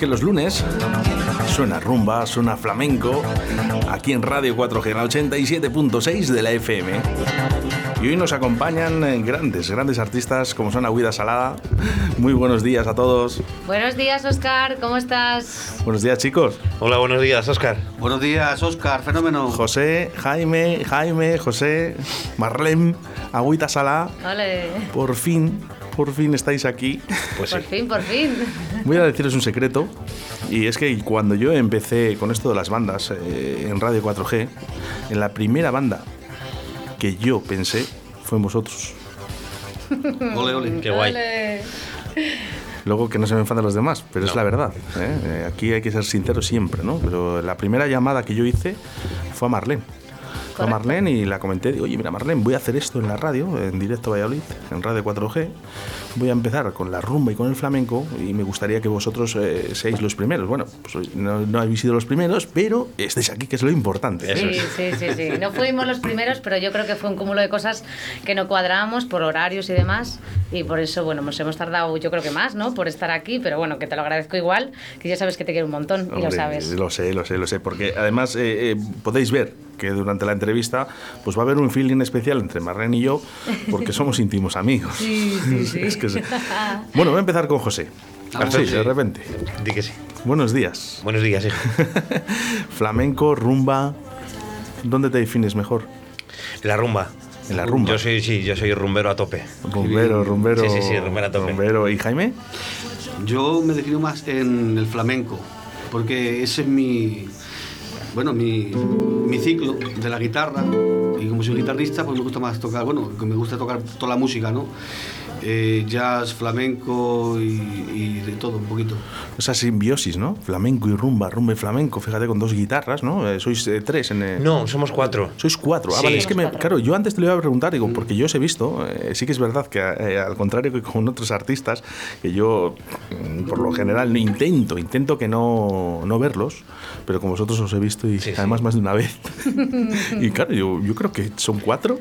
Que los lunes suena rumba, suena flamenco, aquí en Radio 4G, la 87.6 de la FM. Y hoy nos acompañan eh, grandes, grandes artistas como son Agüida Salada. Muy buenos días a todos. Buenos días, Oscar, ¿cómo estás? Buenos días, chicos. Hola, buenos días, Oscar. Buenos días, Oscar, fenómeno. José, Jaime, Jaime, José, Marlene, Agüita Salada. Vale. Por fin, por fin estáis aquí. Pues por sí. fin, por fin. Voy a deciros un secreto. Y es que cuando yo empecé con esto de las bandas eh, en Radio 4G, en la primera banda que yo pensé fue en vosotros. Ole, ole. Qué guay. Luego que no se me enfaden los demás, pero es la verdad. ¿eh? Eh, Aquí hay que ser sincero siempre, ¿no? Pero la primera llamada que yo hice fue a Marlene. Fue a Correcto. Marlene y la comenté, digo, oye, mira Marlene, voy a hacer esto en la radio, en directo Valladolid, en Radio 4G. Voy a empezar con la rumba y con el flamenco y me gustaría que vosotros eh, seáis los primeros. Bueno, pues no, no habéis sido los primeros, pero estáis aquí, que es lo importante. Eso Sí, sí, sí, sí. No fuimos los primeros, pero yo creo que fue un cúmulo de cosas que no cuadrábamos por horarios y demás. Y por eso, bueno, nos hemos tardado, yo creo que más, ¿no? Por estar aquí, pero bueno, que te lo agradezco igual, que ya sabes que te quiero un montón y lo Hombre, sabes. Lo sé, lo sé, lo sé. Porque además eh, eh, podéis ver que durante la entrevista pues va a haber un feeling especial entre Marlene y yo porque somos íntimos amigos. Sí, sí, sí. Es que sí. Bueno, voy a empezar con José. Sí. de repente. Di que sí. Buenos días. Buenos días, hijo. Flamenco, rumba. ¿Dónde te defines mejor? La rumba. En la rumba. Yo soy, sí, yo soy rumbero a tope. Rumbero, rumbero. Sí, sí, sí, rumbero a tope. rumbero. ¿Y Jaime? Yo me defino más en el flamenco, porque ese es mi, bueno, mi, ciclo de la guitarra. Y como soy guitarrista, pues me gusta más tocar, bueno, me gusta tocar toda la música, ¿no? Eh, jazz, flamenco y, y de todo un poquito. Esa simbiosis, ¿no? Flamenco y rumba, rumba y flamenco. Fíjate, con dos guitarras, ¿no? Eh, sois eh, tres en... eh, No, somos cuatro. Sois cuatro. Ah, Sí. vale, es que me, claro, yo antes te lo iba a preguntar, digo, porque yo os he visto, eh, sí que es verdad que eh, al contrario que con otros artistas, que yo mm, por lo general no intento, intento que no, no verlos, pero con vosotros os he visto y Sí, sí. además más de una vez. y claro, yo, yo creo que son cuatro.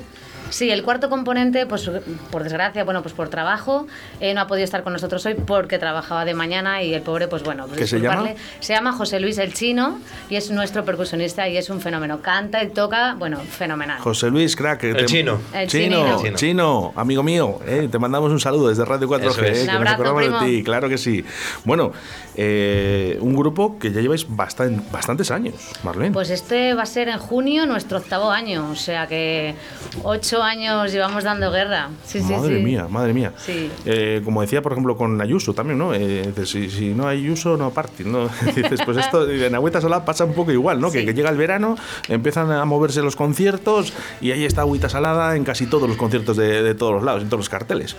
Sí, el cuarto componente, pues por desgracia, bueno, pues por trabajo, eh, no ha podido estar con nosotros hoy porque trabajaba de mañana y el pobre, pues bueno, pues ¿Qué se llama? Se llama José Luis el Chino y es nuestro percusionista y es un fenómeno. Canta y toca, bueno, fenomenal. José Luis, crack. eh, El chino. El chino, chino, amigo mío, eh, te mandamos un saludo desde Radio 4G, Eso es. eh, Un que nos acordamos de ti, claro que sí. Bueno, eh, un grupo que ya lleváis bastan- bastantes años, Marlene. Pues este va a ser en junio nuestro octavo año, o sea que ocho años llevamos dando guerra. Sí, madre sí. mía, madre mía. Eh, como decía, por ejemplo, con Ayuso también, ¿no? Eh, dices, si, si no hay Ayuso, no party, ¿no? dices, pues esto en Agüita Salada pasa un poco igual, ¿no? Que, que llega el verano, empiezan a moverse los conciertos y ahí está Agüita Salada en casi todos los conciertos de, de todos los lados, en todos los carteles.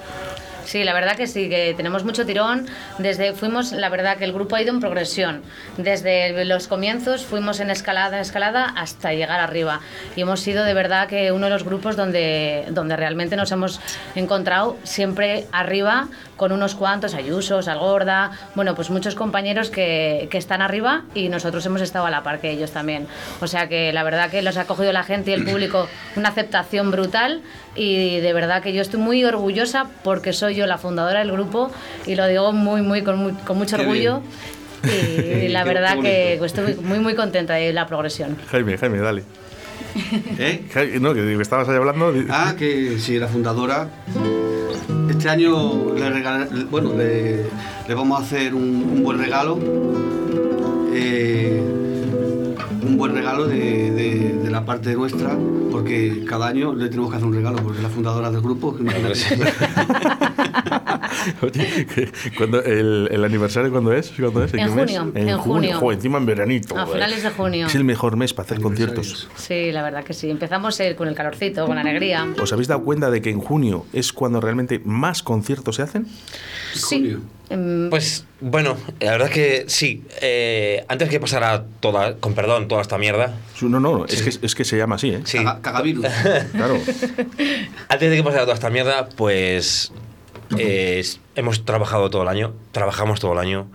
Sí, la verdad que sí, que tenemos mucho tirón. Desde fuimos, la verdad que el grupo ha ido en progresión. Desde los comienzos fuimos en escalada, escalada hasta llegar arriba. Y hemos sido de verdad que uno de los grupos donde, donde realmente nos hemos encontrado siempre arriba con unos cuantos, Ayusos, Algorda, bueno, pues muchos compañeros que, que están arriba y nosotros hemos estado a la par que ellos también. O sea que la verdad que los ha cogido la gente y el público una aceptación brutal y de verdad que yo estoy muy orgullosa porque soy yo la fundadora del grupo y lo digo muy, muy, con, muy- con mucho Qué orgullo. Y la verdad que bonito. estoy muy, muy contenta de la progresión. Jaime, Jaime, dale. ¿Eh? Jaime, no, que estabas ahí hablando. Ah, que sí, la fundadora. Este año le, regala- bueno, le, le vamos a hacer un, un buen regalo. eh, un buen regalo de la parte nuestra, porque cada año le tenemos que hacer un regalo, porque es la fundadora del grupo. imagínate. Oye, que cuando, el, el aniversario cuándo es? ¿Cuándo es? En mes? junio, En, en junio. Jo, encima en veranito. A finales de junio. Es el mejor mes para hacer conciertos. Sí, la verdad que sí. Empezamos eh, con el calorcito, con la alegría. ¿Os habéis dado cuenta de que en junio es cuando realmente más conciertos se hacen? Sí. Junio. Em, Pues bueno, la verdad es que sí. eh, antes que pasara toda, con perdón, toda esta mierda. No, no, es, que, es que se llama así, ¿eh? Sí. Caga- cagavirus. Claro. Antes de que pasara toda esta mierda, pues eh, hemos trabajado todo el año, trabajamos todo el año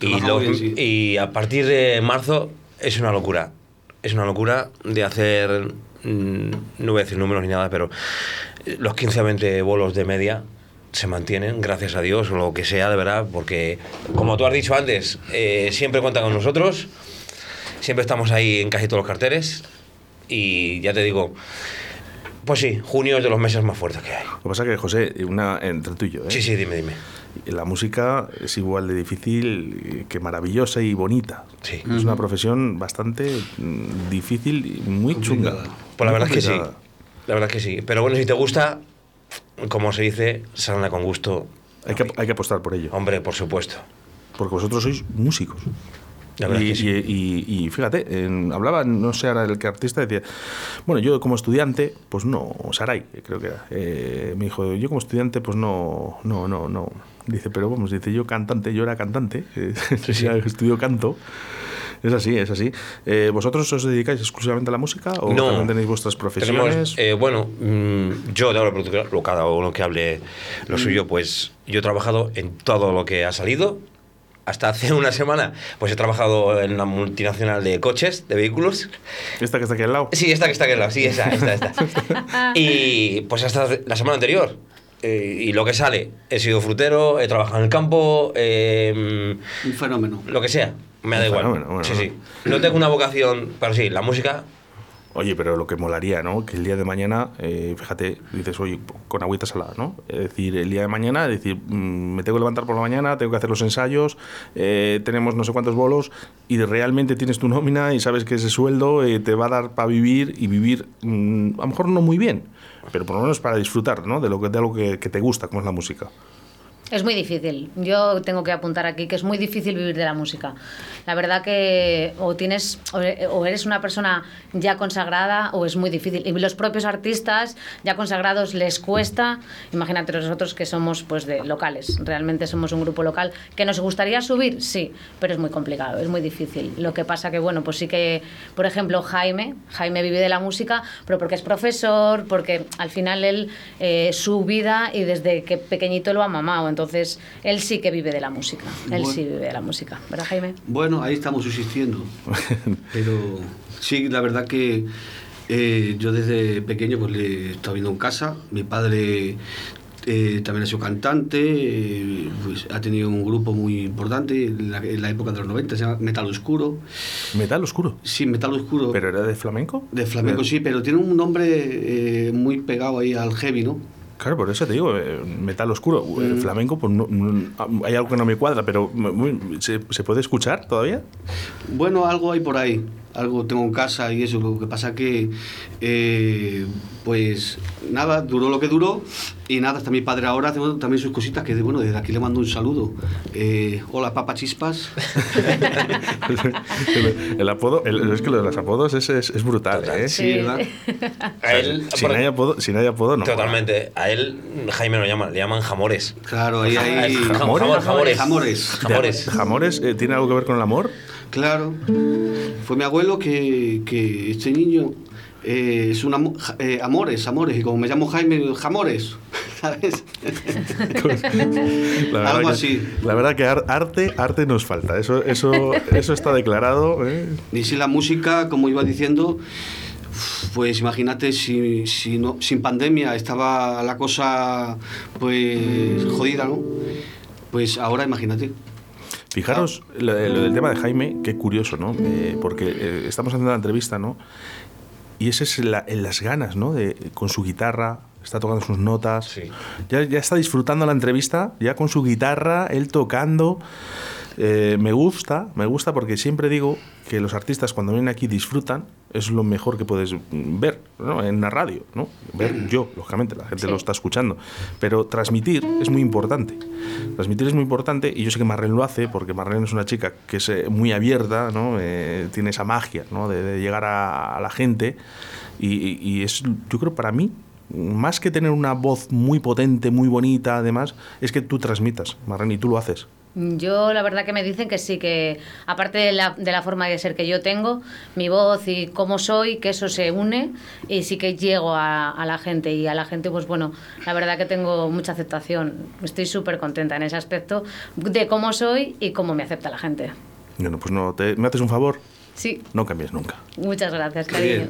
y, Trabajamos lo- bien, sí. y a partir de marzo es una locura. Es una locura de hacer, mm, no voy a decir números ni nada, pero eh, los 15 a 20 bolos de media se mantienen, gracias a Dios, o lo que sea, de verdad, porque, como tú has dicho antes, eh, siempre cuentan con nosotros, siempre estamos ahí en casi todos los carteles, y ya te digo, pues sí, junio es de los meses más fuertes que hay. Lo que pasa es que, José, una, entre tú y yo, ¿eh? Sí, sí, dime, dime. la música es igual de difícil que maravillosa y bonita. Sí. Es una profesión bastante mm, difícil y muy chunga. Pues la verdad es que sí. La verdad es que sí. Pero bueno, si te gusta, como se dice, sana con gusto. Hay que, hay que apostar por ello. Hombre, por supuesto. Porque vosotros sois músicos. Y, es que sí. y- y- y fíjate, en- hablaba, no sé ahora el que artista, decía, bueno, yo como estudiante, pues no, Saray, creo que era, eh, me dijo, yo como estudiante, pues no, no, no, no. Dice, pero vamos, dice, yo cantante, yo era cantante, eh, sí. estudio canto. Es así, es así. Eh, ¿Vosotros os dedicáis exclusivamente a la música o No. también tenéis vuestras profesiones? Tenemos, eh, bueno, mm, yo de ahora cada uno que hable lo suyo, pues yo he trabajado en todo lo que ha salido. Hasta hace una semana, pues he trabajado en una multinacional de coches, de vehículos. ¿Esta que está aquí al lado? Sí, esta que está aquí al lado, sí, esa, esta, esta. Y pues hasta la semana anterior. eh, y lo que sale, he sido frutero, he trabajado en el campo, eh, Un fenómeno. lo que sea, me da Un igual. fenómeno, bueno, sí, sí. No tengo una vocación, pero sí, la música Oye, pero lo que molaría, ¿no? Que el día de mañana, eh, fíjate, dices, oye, con agüita salada, ¿no? Es decir, el día de mañana, decir, mm, me tengo que levantar por la mañana, tengo que hacer los ensayos, eh, tenemos no sé cuántos bolos y realmente tienes tu nómina y sabes que ese sueldo eh, te va a dar para vivir y vivir, mm, a lo mejor no muy bien, pero por lo menos para disfrutar, ¿no? De lo que, de algo que, que te gusta, como es la música. Es muy difícil. Yo tengo que apuntar aquí que es muy difícil vivir de la música. La verdad que o tienes o eres una persona ya consagrada o es muy difícil. Y los propios artistas ya consagrados les cuesta. Imagínate nosotros que somos pues de locales. Realmente somos un grupo local que nos gustaría subir, sí, pero es muy complicado, es muy difícil. Lo que pasa que bueno, pues sí que, por ejemplo, Jaime, Jaime vive de la música, pero porque es profesor, porque al final él eh, su vida y desde que pequeñito lo ha mamado. Entonces, él sí que vive de la música. Él Bueno. sí vive de la música. ¿Verdad, Jaime? Bueno, ahí estamos subsistiendo. Pero sí, la verdad que eh, yo desde pequeño pues le he estado viendo en casa. Mi padre eh, también ha sido cantante, eh, pues, ha tenido un grupo muy importante en la, en la época de los 90, se llama Metal Oscuro. Metal oscuro. Sí, Metal Oscuro. ¿Pero era de flamenco? de flamenco, De- sí, pero tiene un nombre eh, muy pegado ahí al heavy, ¿no? Claro, por eso te digo, eh, metal oscuro. El flamenco, pues no- no- hay algo que no me cuadra, pero ¿se, se puede escuchar todavía? Bueno, algo hay por ahí, algo tengo en casa y eso. Lo que pasa que, eh, pues nada, duró lo que duró y nada, hasta mi padre ahora hace también sus cositas que, bueno, desde aquí le mando un saludo. Eh, hola, papa chispas. el, el apodo, el- es que lo de los apodos es, es, es brutal, ¿eh? Sí, ¿verdad? A él, Si no hay apodo, si no hay apodo no. totalmente. A él, Jaime lo llama, le llaman jamores. Claro, ahí hay... Jam- ¿Jamores? jamor- jamores. Jamores. Jamores. ¿Jamores eh, tiene algo que ver con el amor? Claro. Fue mi abuelo que, que este niño eh, es un ja- eh, amores, amores, y como me llamo Jaime, jamores, ¿sabes? La verdad Algo que- así. La verdad que ar- arte, arte nos falta. Eso, eso, eso está declarado. ¿eh? Y si la música, como iba diciendo, pues imagínate si, si no, sin pandemia estaba la cosa pues jodida, ¿no? Pues ahora imagínate. Fijaros lo, lo del tema de Jaime, qué curioso, ¿no? Eh, porque eh, estamos haciendo la entrevista, ¿no? Y ese es la- en las ganas, ¿no? De, con su guitarra, está tocando sus notas. Sí. Ya, ya está disfrutando la entrevista, ya con su guitarra, él tocando. Eh, me gusta, me gusta porque siempre digo que los artistas cuando vienen aquí disfrutan, es lo mejor que puedes ver ¿no? en la radio, ¿no? Ver yo, lógicamente, la gente Sí. lo está escuchando, pero transmitir es muy importante. Transmitir es muy importante y yo sé que Marlene lo hace porque Marlene es una chica que es eh, muy abierta, ¿no? Eh, tiene esa magia ¿no? de, de llegar a, a la gente y, y- y es, yo creo, para mí, más que tener una voz muy potente, muy bonita, además, es que tú transmitas, Marlene, y tú lo haces. Yo la verdad que me dicen que sí, que aparte de la, de la forma de ser que yo tengo, mi voz y cómo soy, que eso se une y sí que llego a, a la gente y a la gente pues bueno, la verdad que tengo mucha aceptación, estoy súper contenta en ese aspecto de cómo soy y cómo me acepta la gente. Bueno, pues no, te, ¿me haces un favor? Sí. No cambies nunca. Muchas gracias, cariño.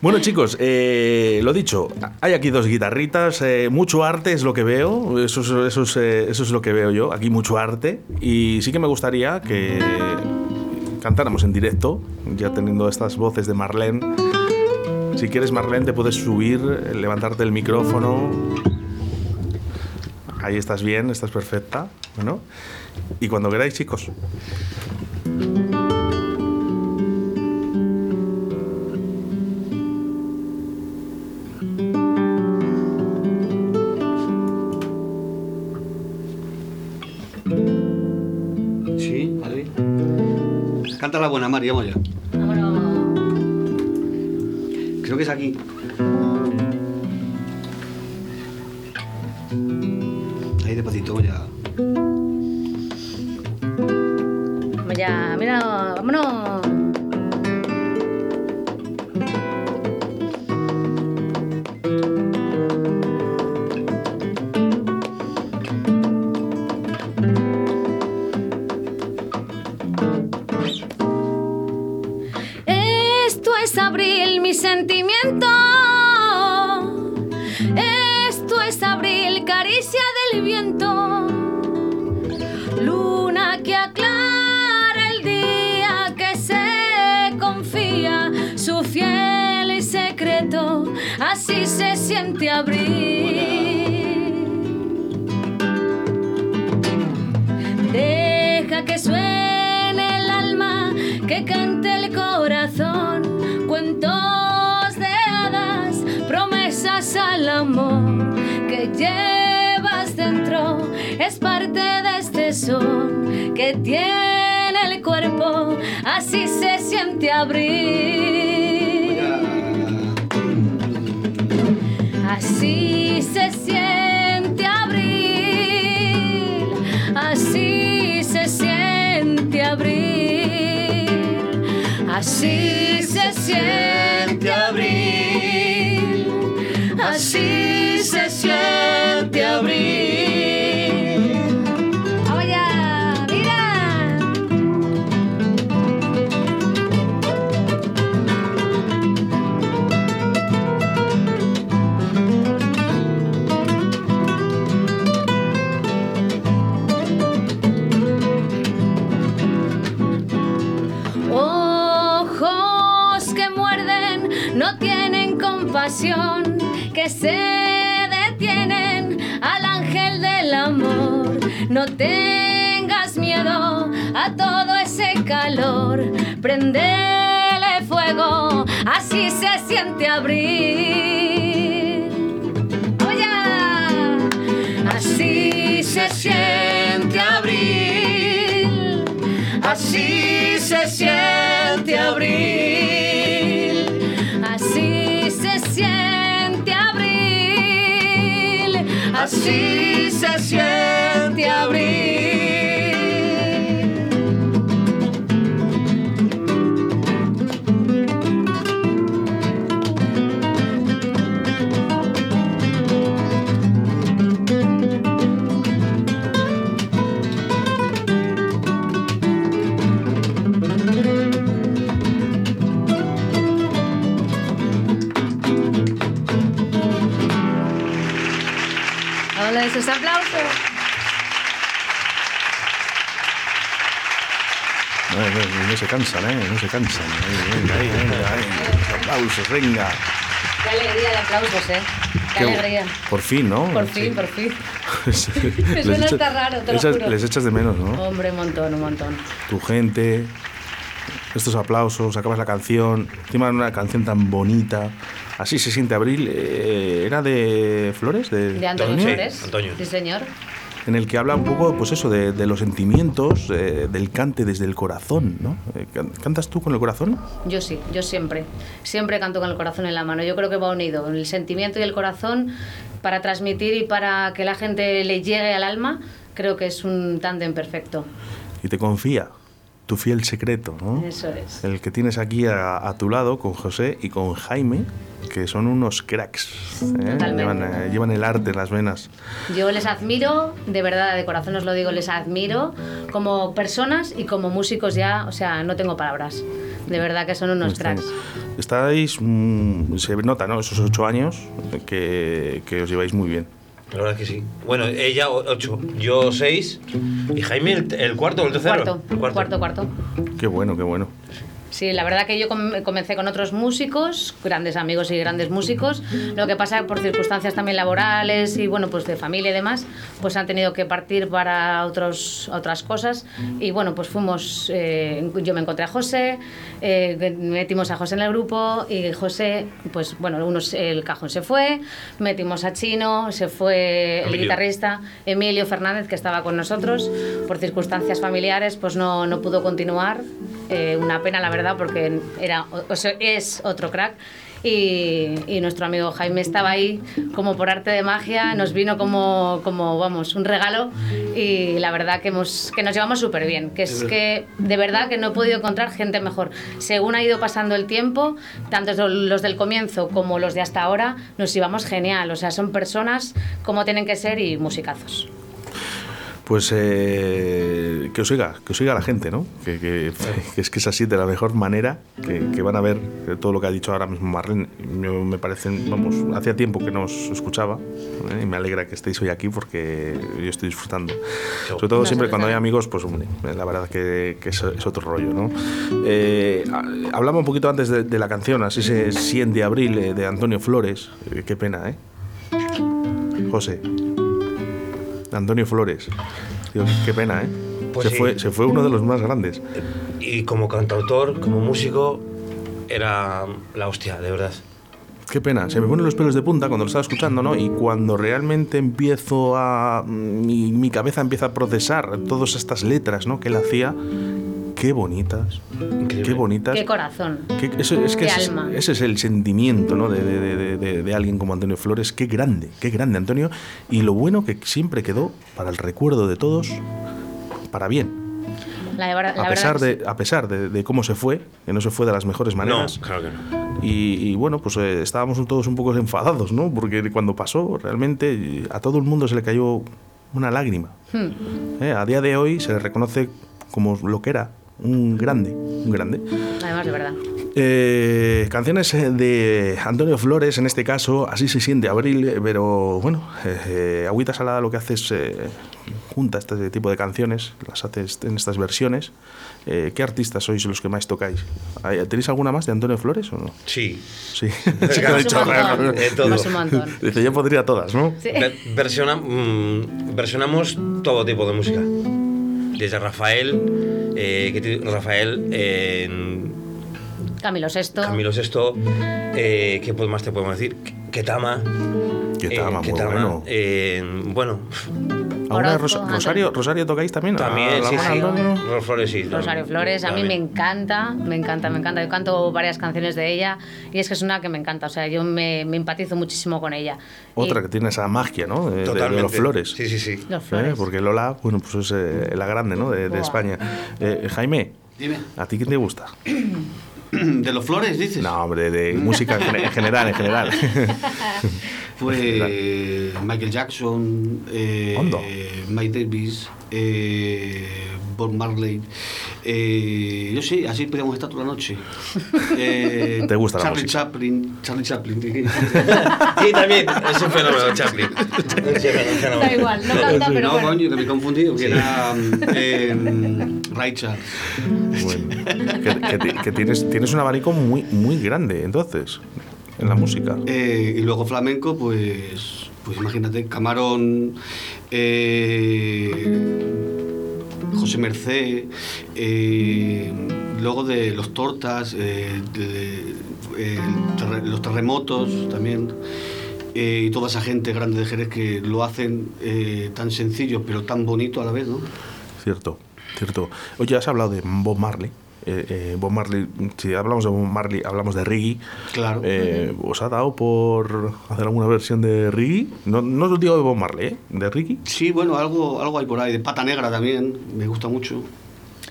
Bueno, chicos, eh, lo dicho, hay aquí dos guitarritas, eh, mucho arte es lo que veo, eso es, eso, es, eh, eso es lo que veo yo, aquí mucho arte, y sí que me gustaría que cantáramos en directo, ya teniendo estas voces de Marlene. Si quieres, Marlene, te puedes subir, levantarte el micrófono. Ahí estás bien, estás perfecta. Bueno, y cuando queráis, chicos. Canta la buena, Mari, vamos ya. Vámonos. Creo que es aquí. Ahí despacito, vamos ya. Vamos ya, mira, vámonos. Siente abril. Deja que suene el alma, que cante el corazón. Cuentos de hadas, promesas al amor que llevas dentro. Es parte de este son que tiene el cuerpo. Así se siente abril. Así se siente abril, así se siente abril, así se siente abril, así se siente abril. No tengas miedo a todo ese calor, prendele fuego, así se siente abril. ¡Oye! Así se siente abril, así se siente abril, así se siente abril. Esos aplausos. No, no, no se cansan, ¿eh? No se cansan. Venga, ahí, venga, ahí. Aplausos, venga. Qué alegría de aplausos, ¿eh? Qué, Qué- alegría. Por fin, ¿no? Por Sí. fin, por fin. les, suena hasta raro, te lo echas- juro. les echas de menos, ¿no? Hombre, un montón, un montón. Tu gente, estos aplausos, acabas la canción, encima una canción tan bonita. Así se siente abril. eh, ¿Era de Flores? De, De Antonio Sí, Flores. Antonio. Sí, señor. En el que habla un poco, pues eso, de, de los sentimientos, eh, del cante desde el corazón, ¿no? Eh, can- ¿Cantas tú con el corazón? Yo sí, yo siempre. Siempre canto con el corazón en la mano. Yo creo que va unido el sentimiento y el corazón para transmitir y para que la gente le llegue al alma. Creo que es un tándem perfecto. Y te confía. Tu fiel secreto, ¿no? Eso es. El que tienes aquí a, a tu lado con José y con Jaime, que son unos cracks. ¿eh? Llevan, eh, llevan el arte en las venas. Yo les admiro, de verdad, de corazón os lo digo, les admiro como personas y como músicos ya, o sea, no tengo palabras. De verdad que son unos cracks. Estáis, mm, se nota, ¿no? Esos ocho años que, que os lleváis muy bien. La verdad es que sí. Bueno, ella ocho, yo seis y Jaime el, el cuarto el tercero. Cuarto, El cuarto, cuarto. Qué bueno, qué bueno. Sí, la verdad que yo com- comencé con otros músicos, grandes amigos y grandes músicos. Lo que pasa por circunstancias también laborales y bueno, pues de familia y demás, pues han tenido que partir para otros, otras cosas. Y bueno, pues fuimos, eh, yo me encontré a José, eh, metimos a José en el grupo y José, pues bueno, unos, el cajón se fue, metimos a Chino, se fue el guitarrista Emilio Fernández que estaba con nosotros. Por circunstancias familiares, pues no, no pudo continuar. Eh, una pena, la verdad, porque era, o sea, es otro crack. Y, y nuestro amigo Jaime estaba ahí como por arte de magia, nos vino como, como vamos, un regalo y la verdad que, hemos, que nos llevamos súper bien, que es que de verdad que no he podido encontrar gente mejor. Según ha ido pasando el tiempo, tanto los del comienzo como los de hasta ahora, nos llevamos genial, o sea, son personas como tienen que ser y musicazos. Pues eh, que os oiga, que os oiga la gente, ¿no? Que, que- que es que es así de la mejor manera, que, que van a ver todo lo que ha dicho ahora mismo Marlene. Yo, me parecen, vamos, hacía tiempo que no os escuchaba ¿eh? y me alegra que estéis hoy aquí porque yo estoy disfrutando. Sobre todo siempre cuando hay amigos, pues hombre, la verdad que, que es, es otro rollo, ¿no? Eh, ha- hablaba un poquito antes de, de la canción, así ese 100 de abril eh, de Antonio Flores. Eh, qué pena, ¿eh? José. Antonio Flores. Dios, qué pena, ¿eh? Pues se, sí. fue, se fue uno de los más grandes. Y como cantautor, como músico, era la hostia, de verdad. Qué pena. Se me ponen los pelos de punta cuando lo estaba escuchando, ¿no? Y cuando realmente empiezo a... Mi, mi cabeza empieza a procesar todas estas letras, ¿no? Que él hacía. Qué bonitas. Increíble. Qué bonitas. Qué corazón. Eso, es que Qué ese, es- alma. ese es el sentimiento ¿no? de, de- de- de- de alguien como Antonio Flores. Qué grande, qué grande Antonio. Y lo bueno que siempre quedó para el recuerdo de todos, para bien. La, de- la A pesar, sí. de, a pesar de, de cómo se fue, que no se fue de las mejores No, maneras. claro que no. Y, y bueno, pues eh, estábamos todos un poco enfadados, ¿no? Porque cuando pasó, realmente a todo el mundo se le cayó una lágrima. Hmm. ¿eh? A día de hoy se le reconoce como lo que era, un grande, un grande. Además, de verdad. Eh, canciones eh, de Antonio Flores, en este caso, así se siente abril, eh, pero bueno, eh, Agüita Salada lo que hace es eh, junta este tipo de canciones, las haces en estas versiones. Eh, ¿Qué artistas sois los que más tocáis? ¿Hay- ¿Tenéis alguna más de Antonio Flores o no? Sí. Sí. Dice, yo podría todas, ¿no? Sí. Versiona- mm, versionamos todo tipo de música. Desde Rafael, eh, Rafael, eh, Camilo Sesto. Camilo VI, eh, ¿qué más te podemos decir? Ketama. Que eh, Ketama, muy Ketama, bueno. eh, bueno, ¿Alguna de Orozco, Rosa- Rosario. Rosario tocáis también? también, ¿A sí? Los Flores, sí. Rosario Flores, a mí me encanta, me encanta, me encanta. Yo canto varias canciones de ella y es que es una que me encanta, o sea, yo me, me empatizo muchísimo con ella. Otra Y que tiene esa magia, ¿no? De, de- de Totalmente. los flores. Sí, sí, sí. Los ¿Eh? flores. Porque Lola, bueno, pues es eh, la grande, ¿no? De. España. Eh, Jaime, Dime. ¿a ti quién te gusta? ¿De los flores, dices? No, hombre, de música en, gen- en general, en general. Pues Michael Jackson, eh. Mike Davis, eh, Bob Marley. eh, yo sí, así podríamos estar toda la noche. Eh, ¿Te gusta la Charlie música? Chaplin, Charlie Chaplin. Sí, también, es un fenómeno, Chaplin. Da igual, no canta, pero no, bueno. coño, que me he confundido, que era eh, Ray Charles. Bueno, que, que ti- que tienes, tienes un abanico muy, muy grande, entonces, en la música. Eh, y luego flamenco, pues, pues imagínate, Camarón, eh, José Mercé, eh, luego de los tortas, eh, de- eh, los terremotos también, eh, y toda esa gente grande de Jerez que lo hacen tan sencillo pero tan bonito a la vez, ¿no? Cierto, cierto. Oye, has hablado de Bob Marley. Eh, eh, Bob Marley, si hablamos de Bob Marley, hablamos de reggae. Claro. Eh, ¿Os ha dado por hacer alguna versión de reggae? No, no os digo de Bob Marley, ¿eh? ¿De reggae? Sí, bueno, algo, algo hay por ahí, de pata negra también, me gusta mucho.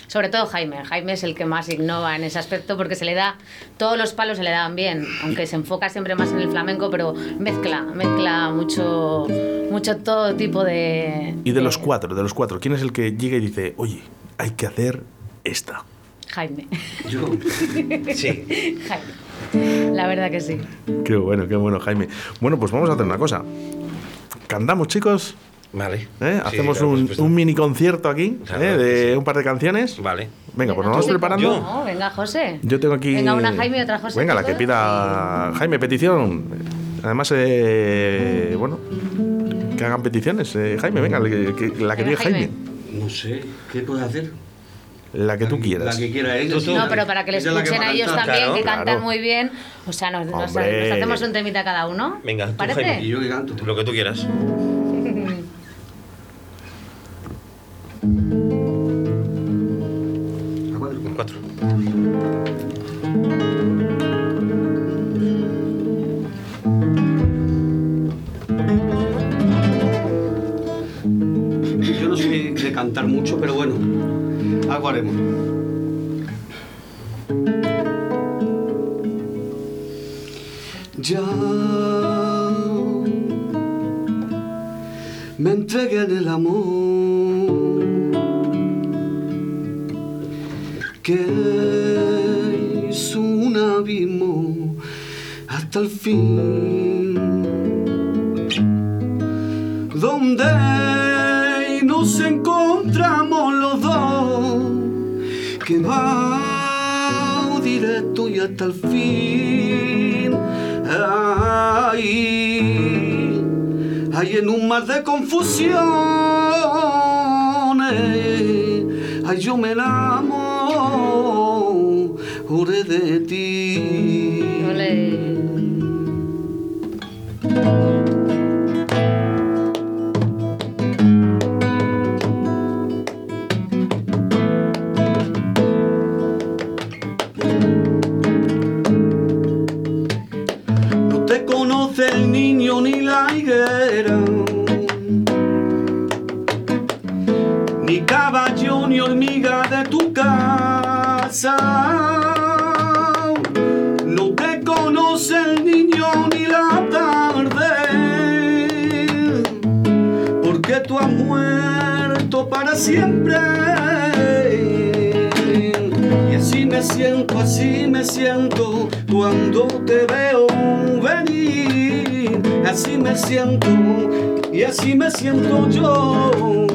sobre todo Jaime. Jaime es el que más innova en ese aspecto porque se le da, todos los palos se le dan bien, aunque se enfoca siempre más en el flamenco, pero mezcla, mezcla mucho, mucho todo tipo de... Y de los cuatro, de los cuatro, ¿quién es el que llega y dice, oye, hay que hacer esta? Jaime. Yo, Sí. Jaime. La verdad que sí. Qué bueno, qué bueno, Jaime. Bueno, pues vamos a hacer una cosa. Cantamos, chicos. Vale. ¿eh? Sí, Hacemos claro, un, mini concierto aquí Claro ¿eh? de sí. un par de canciones. Vale. Venga, pues nos vamos preparando. Yo. No, venga, José. Yo tengo aquí. Venga, una Jaime y otra José. Venga, la que pida Jaime, petición. Además, eh, bueno, que hagan peticiones. eh, Jaime, venga, la que, la que Venga, diga Jaime. Jaime. no sé, ¿qué puedes hacer? La que tú quieras. La que quiera tú. No, pero para que le escuchen a ellos también, Claro, que cantan claro. muy bien. O sea, nos, nos- Hombre. nos hacemos un temita cada uno. Venga, tú, ¿Parece? Jaime. Y yo que canto. Lo que tú quieras. ¿A cuatro? Cuatro. Yo no soy de cantar mucho, pero bueno, algo haremos. Ya me entregué en el amor que es un abismo hasta el fin donde nos encontramos que va directo y hasta el fin. Ay, ay, en un mar de confusiones, ay, yo me enamoré de ti. Ni caballo ni hormiga de tu casa. No te conoce el niño ni la tarde, porque tú has muerto para siempre. Y así me siento, así me siento cuando te veo venir. Así me siento y así me siento yo.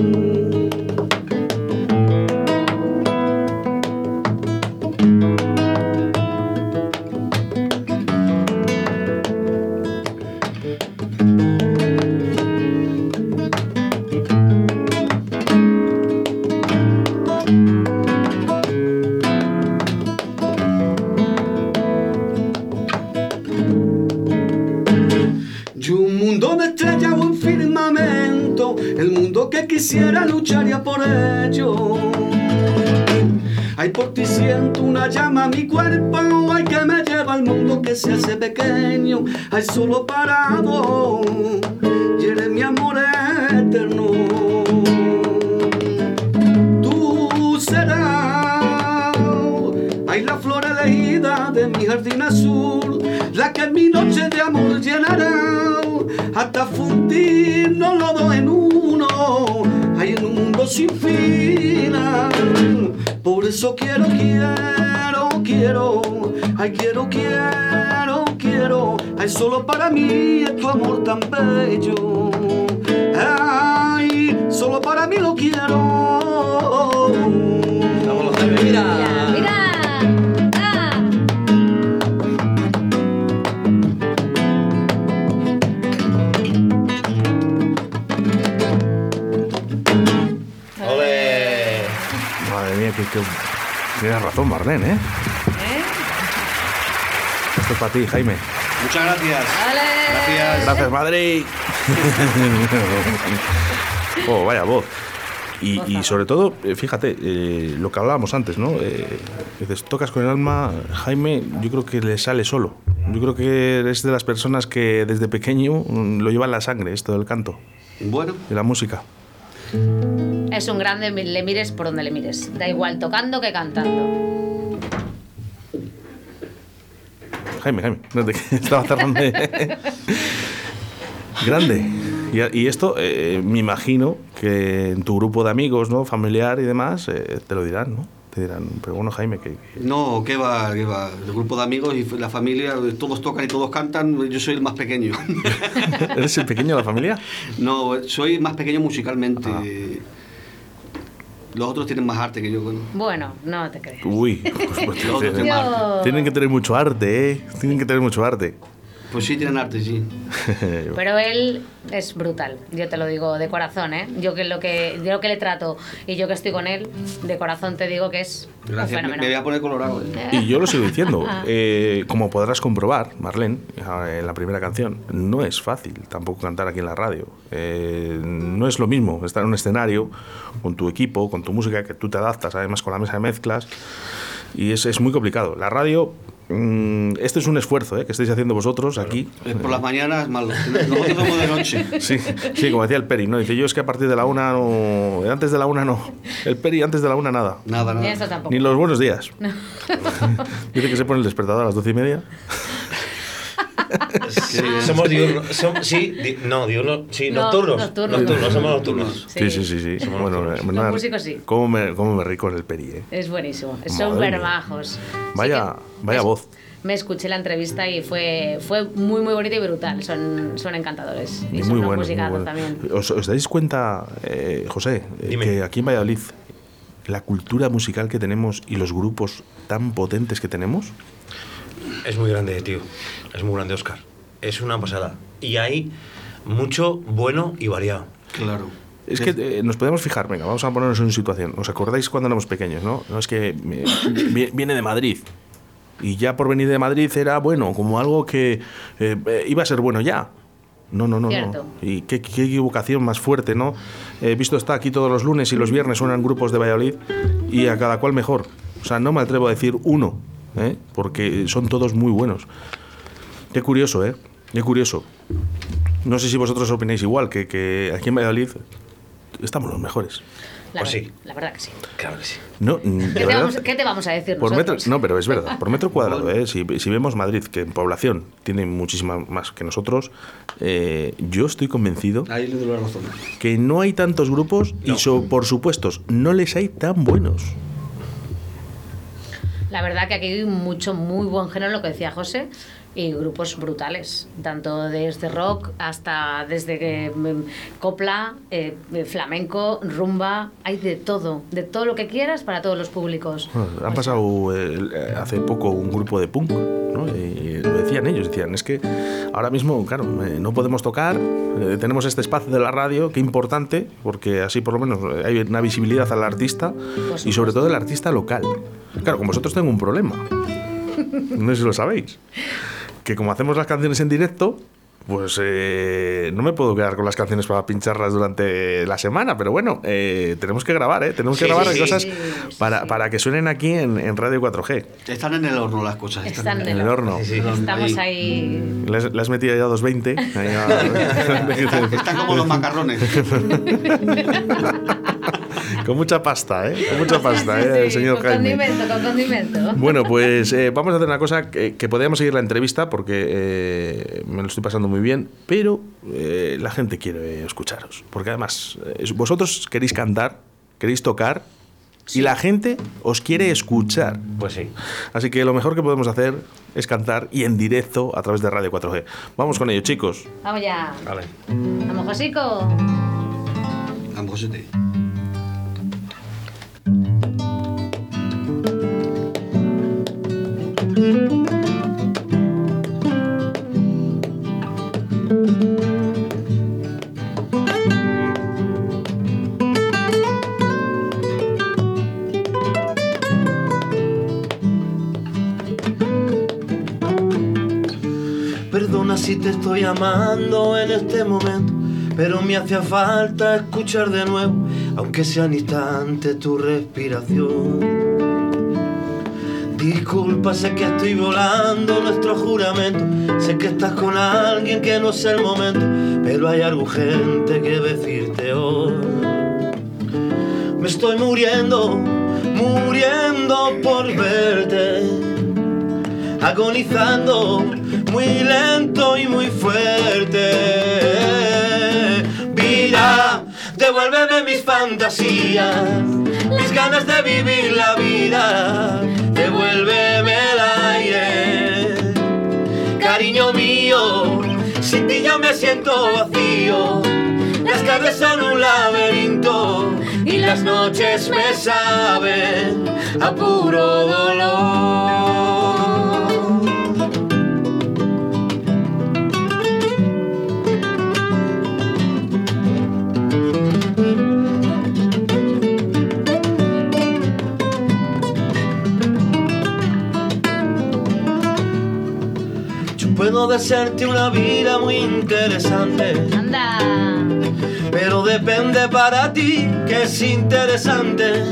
Llama mi cuerpo, ay, que me lleva al mundo que se hace pequeño, ay, solo parado, eres mi amor eterno. Tú serás, ay, la flor elegida de mi jardín azul, la que mi noche de amor llenará, hasta fundirnos los dos en uno, hay en un mundo sin final. Por eso quiero, quiero, quiero, ay, quiero, quiero, quiero, ay, solo para mí es tu amor tan bello. Ay, solo para mí lo quiero. Vámonos, Jaime, mira. Mira, mira. Ah. Madre mía, que, que- tienes razón, Marlene, ¿eh? Es para ti, Jaime. Muchas gracias. Ole. Gracias. Gracias, Madrid. oh, vaya voz. Y, y sobre todo, eh, fíjate, eh, lo que hablábamos antes, ¿no? Eh, dices, tocas con el alma, Jaime, yo creo que le sale solo. Yo creo que eres de las personas que desde pequeño mm, lo lleva en la sangre, esto del canto, Bueno, de la música. Es un grande, le mires por donde le mires. Da igual tocando que cantando. Jaime, Jaime, no te estaba cerrando. grande. Y, y esto, eh, me imagino que en tu grupo de amigos, ¿no? Familiar y demás, eh, te lo dirán, ¿no? Te dirán, pero bueno, Jaime, que. que- No, qué va, qué va. El grupo de amigos y la familia, todos tocan y todos cantan. Yo soy el más pequeño. ¿Eres el pequeño de la familia? no, soy más pequeño musicalmente. Ah. Los otros tienen más arte que yo. bueno. Bueno, no te crees. Uy, pues, pues, tienen tienen que tener mucho arte, ¿eh? Tienen que tener mucho arte. Pues sí, tienen arte, sí. Pero él es brutal, yo te lo digo de corazón, ¿eh? Yo que lo que yo que le trato y yo que estoy con él, de corazón te digo que es un Gracias. Me, voy a poner colorado. ¿eh? Y yo lo sigo diciendo. Eh, como podrás comprobar, Marlene, en la primera canción, no es fácil tampoco cantar aquí en la radio. Eh, no es lo mismo estar en un escenario con tu equipo, con tu música, que tú te adaptas además con la mesa de mezclas. Y es, es muy complicado. La radio, este es un esfuerzo eh, que estáis haciendo vosotros aquí. Eh, Por las mañanas, malo. Nosotros somos de noche. Sí, sí, como decía el Peri, ¿no? Dice, yo es que a partir de la una no... Antes de la una no. El Peri antes de la una nada. Nada, nada. eso tampoco. Ni los buenos días. Dice que se pone el despertador a las doce y media. Sí, Somos diurnos. som- sí, di- no, diurnos. Sí, No, nocturnos. nocturnos. Nocturnos, somos nocturnos. Sí, sí, sí. sí. Somos Bueno, nocturnos. Los nada, músicos sí. ¿Cómo me, cómo me río con el Peri, eh? Es buenísimo, son. Sí Vaya, vaya voz. Me escuché la entrevista y fue, fue muy, muy bonita y brutal. Son, son encantadores. Y, Y son muy bueno. bueno. también. ¿Os, os dais cuenta, eh, José, eh, que aquí en Valladolid la cultura musical que tenemos y los grupos tan potentes que tenemos? Es muy grande, tío. Es muy grande, Oscar. Es una pasada. Y hay mucho bueno y variado. Claro. Es que eh, nos podemos fijar, venga, vamos a ponernos en situación. ¿Os acordáis cuando éramos pequeños, no? No es que eh, vi- viene de Madrid. Y ya por venir de Madrid era bueno, como algo que eh, iba a ser bueno ya. No, no, no, Cierto. no. Y qué, qué equivocación más fuerte, ¿no? He visto está aquí todos los lunes y los viernes suenan grupos de Valladolid y a cada cual mejor. O sea, no me atrevo a decir uno, ¿eh? porque son todos muy buenos. Qué curioso, ¿eh? Qué curioso. No sé si vosotros opináis igual, que, que aquí en Valladolid estamos los mejores. La, Pues ver- sí. la verdad que sí. Claro que sí. No, ¿Qué te, verdad, vamos, qué te vamos a decir por metro, no, pero es verdad, por metro cuadrado, ¿eh? si, si vemos Madrid, que en población tiene muchísima más que nosotros, eh, yo estoy convencido Ahí le doy la razón. que no hay tantos grupos y so- por supuestos no les hay tan buenos. La verdad que aquí hay mucho, muy buen género, lo que decía José, y grupos brutales, tanto desde rock hasta desde que, mm, copla, eh, flamenco, rumba, hay de todo, de todo lo que quieras para todos los públicos. Han pasado eh, eh, hace poco un grupo de punk, ¿no? Y lo decían ellos, decían, es que ahora mismo, claro, eh, no podemos tocar, tenemos este espacio de la radio, qué importante, porque así por lo menos hay una visibilidad al artista y sobre todo el artista local. Claro, con vosotros tengo un problema, no sé si lo sabéis, que como hacemos las canciones en directo, pues eh, no me puedo quedar con las canciones para pincharlas durante la semana, pero bueno, eh, tenemos que grabar, ¿eh? Tenemos que Sí, grabar sí, cosas Sí, para, sí. para que suenen aquí en, en Radio 4G. Están en el horno las cosas. Están En el horno. Sí, sí. Estamos ahí. Le has, le has metido ya 220. Ahí va. Están como los macarrones. Con mucha pasta, ¿eh? Con mucha pasta, Sí, ¿eh? El señor con Jaime. condimento, con condimento. Bueno, pues eh, vamos a hacer una cosa que, que podríamos seguir la entrevista porque eh, me lo estoy pasando muy bien, pero eh, la gente quiere escucharos. Porque además, eh, vosotros queréis cantar, queréis tocar y la gente os quiere escuchar. Pues sí. Así que lo mejor que podemos hacer es cantar y en directo a través de Radio 4G. Vamos con ello, chicos. Vamos ya. Vale. Vamos, Josico. A lo Perdona si te estoy amando en este momento, pero me hacía falta escuchar de nuevo, aunque sea un instante, tu respiración. Disculpa, sé que estoy volando nuestro juramento, sé que estás con alguien que no es el momento, pero hay algo urgente que decirte hoy. me estoy muriendo, muriendo por verte. Agonizando muy lento y muy fuerte. Vida, devuélveme mis fantasías, mis ganas de vivir la vida. Cariño mío. Sin ti yo me siento vacío. Las tardes son un laberinto y las noches me saben a puro dolor. Puedo desearte una vida muy interesante. Anda. Pero depende para ti que es interesante.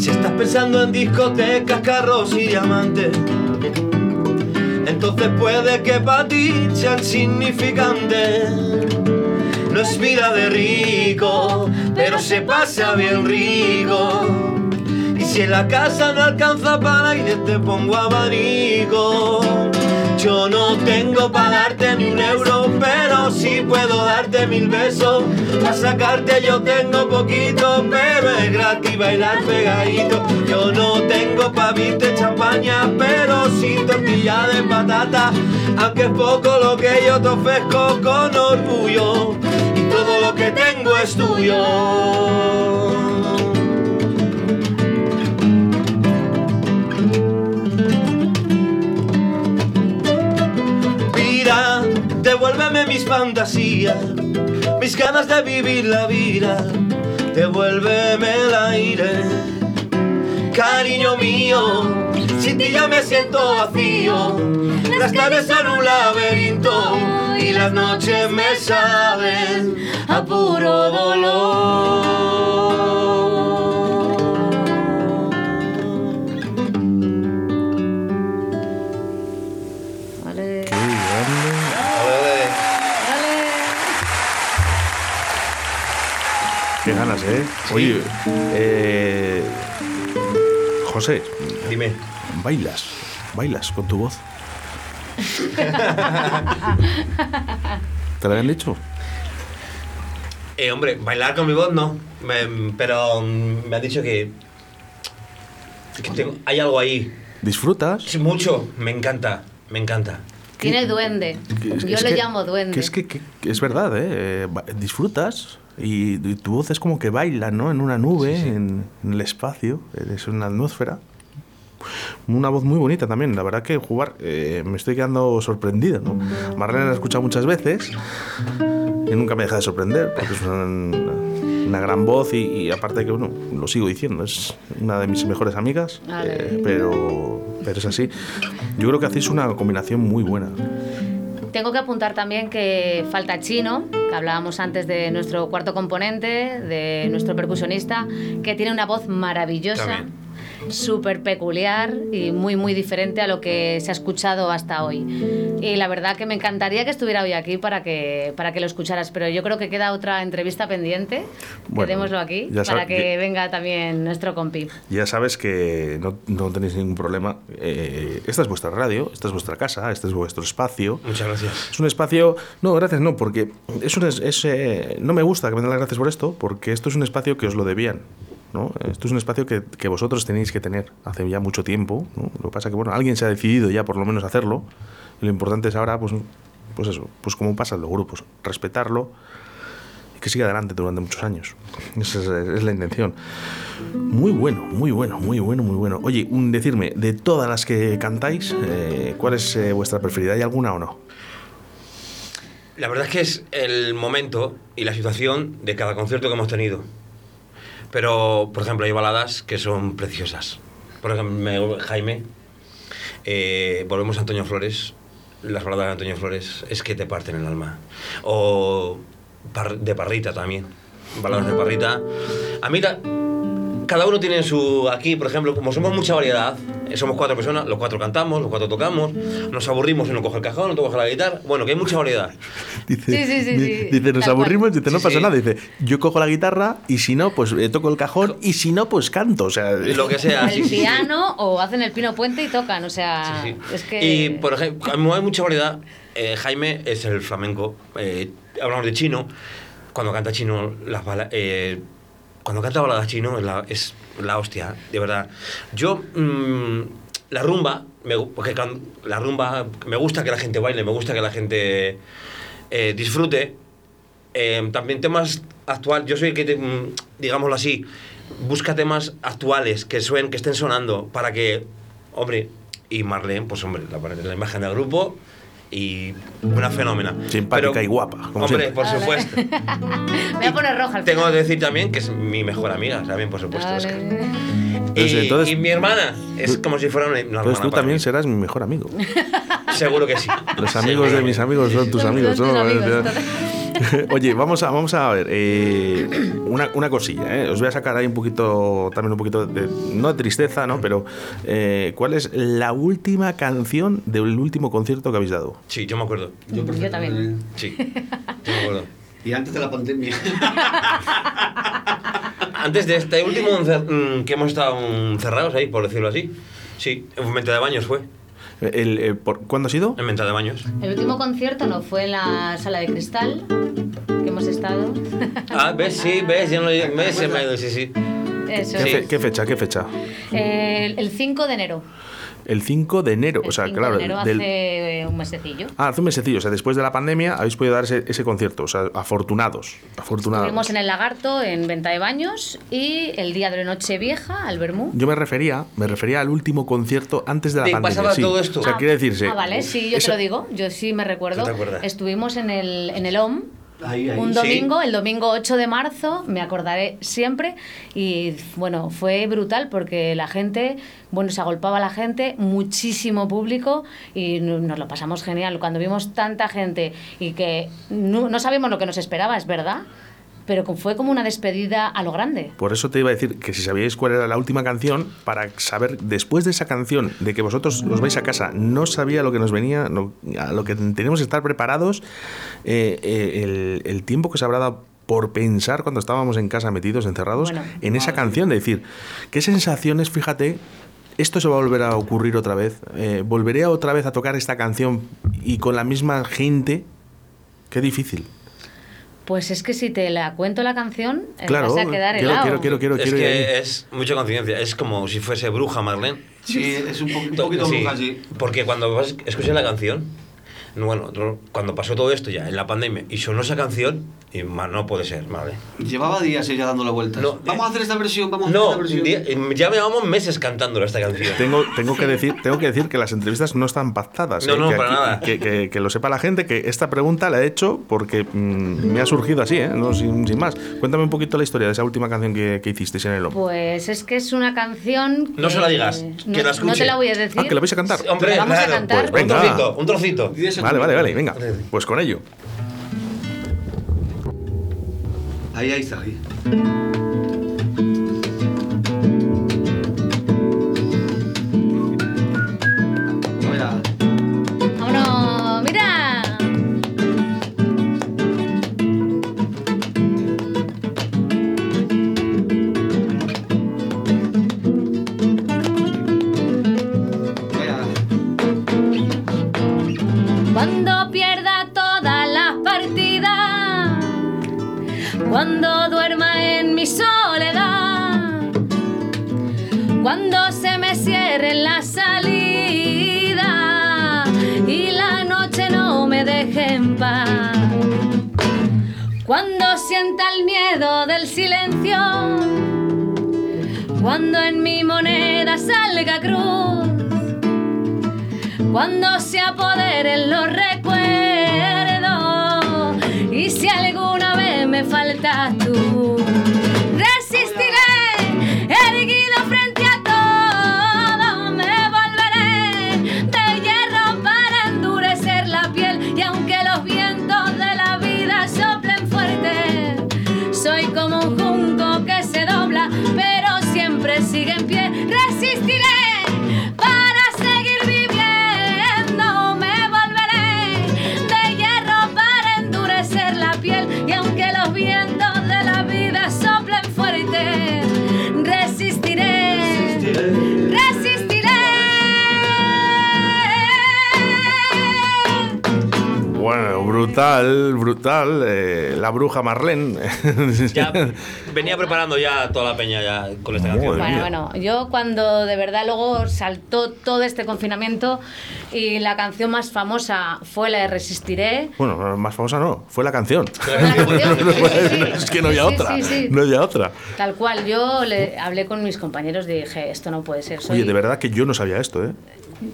Si estás pensando en discotecas, carros y diamantes, entonces puede que para ti sea insignificante. No es vida de rico, pero se pasa bien rico. Si en la casa no alcanza para aire, te pongo abanico. Yo no tengo para darte ni un euro, pero sí puedo darte mil besos. Para sacarte yo tengo poquito, pero es gratis bailar pegadito. Yo no tengo pa' viste champaña, pero sin tortilla de patata. Aunque es poco lo que yo te ofrezco con orgullo, y todo lo que tengo es tuyo. Devuélveme mis fantasías, mis ganas de vivir la vida. Devuélveme el aire, cariño mío. Sin ti ya me siento vacío. Las tardes son un laberinto y las noches me saben a puro dolor. ¿Eh? Oye, eh, José, Dime. bailas, bailas con tu voz. ¿Te lo habían dicho? Eh, hombre, bailar con mi voz no. Me- pero me han dicho que. que tengo- hay algo ahí. ¿Disfrutas? Sí, mucho. Me encanta. Me encanta. Tiene duende. Yo es le que- llamo duende. Que es que, es verdad, ¿eh? Eh, Disfrutas y, y tu voz es como que baila, ¿no? En una nube, En, en el espacio, es una atmósfera. Una voz muy bonita también, la verdad que jugar eh, me estoy quedando sorprendido, ¿no? Marlene la he escuchado muchas veces y nunca me deja de sorprender porque es una, una gran voz y, y aparte que, bueno, lo sigo diciendo, es una de mis mejores amigas, eh, pero, pero es así. Yo creo que hacéis una combinación muy buena. Tengo que apuntar también que falta Chino, que hablábamos antes de nuestro cuarto componente, de nuestro percusionista, que tiene una voz maravillosa. Súper peculiar y muy, muy diferente a lo que se ha escuchado hasta hoy. Y la verdad que me encantaría que estuviera hoy aquí para que, para que lo escucharas, pero yo creo que queda otra entrevista pendiente. Bueno, Quedémoslo aquí para que ya- venga también nuestro compi. Ya sabes que no, no tenéis ningún problema. Eh, esta es vuestra radio, esta es vuestra casa, este es vuestro espacio. Muchas gracias. Es un espacio. No, gracias, no, porque es un, es- es, eh, no me gusta que me den las gracias por esto, porque esto es un espacio que os lo debían. ¿No? Esto es un espacio que, vosotros tenéis que tener hace ya mucho tiempo. ¿no? Lo que pasa que, bueno, alguien se ha decidido ya por lo menos hacerlo. Lo importante es ahora, pues, pues eso, pues como pasa en los grupos, respetarlo y que siga adelante durante muchos años. Esa es, la intención. Muy bueno, muy bueno, muy bueno, muy bueno. Oye, decirme, de todas las que cantáis, eh, ¿cuál es eh, vuestra preferida? ¿Hay alguna o no? La verdad es que es el momento y la situación de cada concierto que hemos tenido. Pero, por ejemplo, hay baladas que son preciosas. Por ejemplo, me- Jaime, eh, volvemos a Antonio Flores. Las baladas de Antonio Flores es que te parten el alma. O de Parrita también. Baladas de Parrita. A mí, cada uno tiene su. Aquí, por ejemplo, como somos mucha variedad, eh, somos cuatro personas, los cuatro cantamos, los cuatro tocamos, nos aburrimos y uno coge el cajón, otro coge la guitarra. Bueno, que hay mucha variedad. Dice, Sí, sí, sí, di- sí. dice, nos aburrimos, cual. dice, no Sí, pasa sí. nada. Dice, yo cojo la guitarra y si no, pues eh, toco el cajón y si no, pues canto. O sea, Lo que sea. el sí, sí. piano o hacen el pino puente y tocan, o sea, Sí, sí. es que... Y, por ejemplo, como hay mucha variedad, eh, Jaime es el flamenco. eh, hablamos de chino. Cuando canta chino, las bala- eh, cuando canta balada chino es la, es la hostia, de verdad. Yo, mm, la rumba, me, porque can- la rumba, me gusta que la gente baile, me gusta que la gente eh, disfrute. Eh, también temas actuales, yo soy el que, mm, digámoslo así, busca temas actuales que suenen, que estén sonando para que, hombre, y Marlene, pues hombre, la, la imagen del grupo y una fenómena. Simpática y guapa, como hombre, siempre. por supuesto. Me voy a poner roja al Tengo que decir también que es mi mejor amiga, también, por supuesto. Y, Pues entonces- y mi hermana es como si fuera una, una Entonces tú para también mí. serás mi mejor amigo. Seguro que sí. Los amigos de mis amigos son tus amigos. son tus ¿no? Oye, vamos a, vamos a ver. eh, una, una cosilla. ¿eh? Os voy a sacar ahí un poquito, también un poquito de, no de tristeza, ¿no? Pero, eh, ¿cuál es la última canción del último concierto que habéis dado? Sí, yo me acuerdo. Yo también. Sí, yo me acuerdo. Y antes de la pandemia. Antes de este último mm, que hemos estado encerrados ahí, por decirlo así. Sí, en Venta de Baños fue. El, eh, por- ¿Cuándo ha sido? En Venta de Baños. El último concierto no fue en la sala de cristal que hemos estado. Ah, ves, sí, ves, ya no ves, se me ha ido, sí, sí. Eso. ¿Qué, Sí. fe- qué fecha? ¿Qué fecha? Eh, el 5 de enero. El 5 de enero. El o sea, 5 claro. de enero del- hace un mesecillo. Ah, hace un mesecillo. O sea, después de la pandemia habéis podido dar ese, ese concierto. O sea, afortunados. Afortunados. Estuvimos en el Lagarto, en Venta de Baños, y el día de la noche vieja, al Bermú. Yo me refería, me refería al último concierto antes de la Sí, pandemia. pasaba sí. todo esto. O sea, Ah, quiere decirse. Ah, vale, sí, yo eso- te lo digo. Yo sí me recuerdo. Estuvimos en el, en el OM. Ahí, ahí. Un Sí. domingo, el domingo 8 de marzo, me acordaré siempre. Y bueno, fue brutal porque la gente, bueno, se agolpaba la gente, muchísimo público y no- nos lo pasamos genial. Cuando vimos tanta gente y que no, no sabíamos lo que nos esperaba, es verdad, pero fue como una despedida a lo grande. Por eso te iba a decir que si sabíais cuál era la última canción, para saber después de esa canción, de que vosotros os vais a casa, no sabía lo que nos venía, no- a lo que teníamos que estar preparados, eh, eh, el, el tiempo que se habrá dado por pensar cuando estábamos en casa metidos, encerrados, Bueno. en esa canción, de decir, qué sensaciones, fíjate, esto se va a volver a ocurrir otra vez, eh, volveré otra vez a tocar esta canción y con la misma gente, qué difícil. Pues es que si te la cuento la canción, eh, Claro, vas a quedar quiero, helado. quiero, quiero, quiero, Es quiero que es mucha conciencia. Es como si fuese bruja Marlene. Sí, es un, po- un poquito Sí, bruja, sí. Porque cuando vas- escuché la canción, bueno, cuando pasó todo esto ya en la pandemia y sonó esa canción, y ma, no puede ser, vale. Llevaba días ella dándole vueltas. No, vamos eh, a hacer esta versión, vamos a hacer No, esta versión. di- eh, ya llevamos meses cantándola esta canción. Tengo, tengo, que decir, tengo que decir que las entrevistas no están pactadas. No, ¿eh? no, que para nada. Que, que- que lo sepa la gente, que esta pregunta la he hecho porque mm, me ha surgido así, ¿eh? no, sin, sin más. Cuéntame un poquito la historia de esa última canción que, que hicisteis en el OM. Pues es que es una canción. No se la digas, que no, la no escuche. te la voy a decir. Ah, que la vais a cantar. Hombre, La vamos a claro, cantar. pues, Venga. un trocito, un trocito. Vale, vale, vale, venga. Pues con ello. Ahí, ahí está, ahí. Bruja Marlene. Ya venía preparando ya toda la peña ya con esta canción. Bueno, bueno, yo cuando de verdad luego saltó todo este confinamiento y la canción más famosa fue la de Resistiré. Bueno, más famosa no, fue la canción. La canción, sí, sí, sí. es que no había Sí, otra. sí, sí. No había otra. Tal cual, yo le hablé con mis compañeros y dije, esto no puede ser. soy- Oye, de verdad que yo no sabía esto, ¿eh?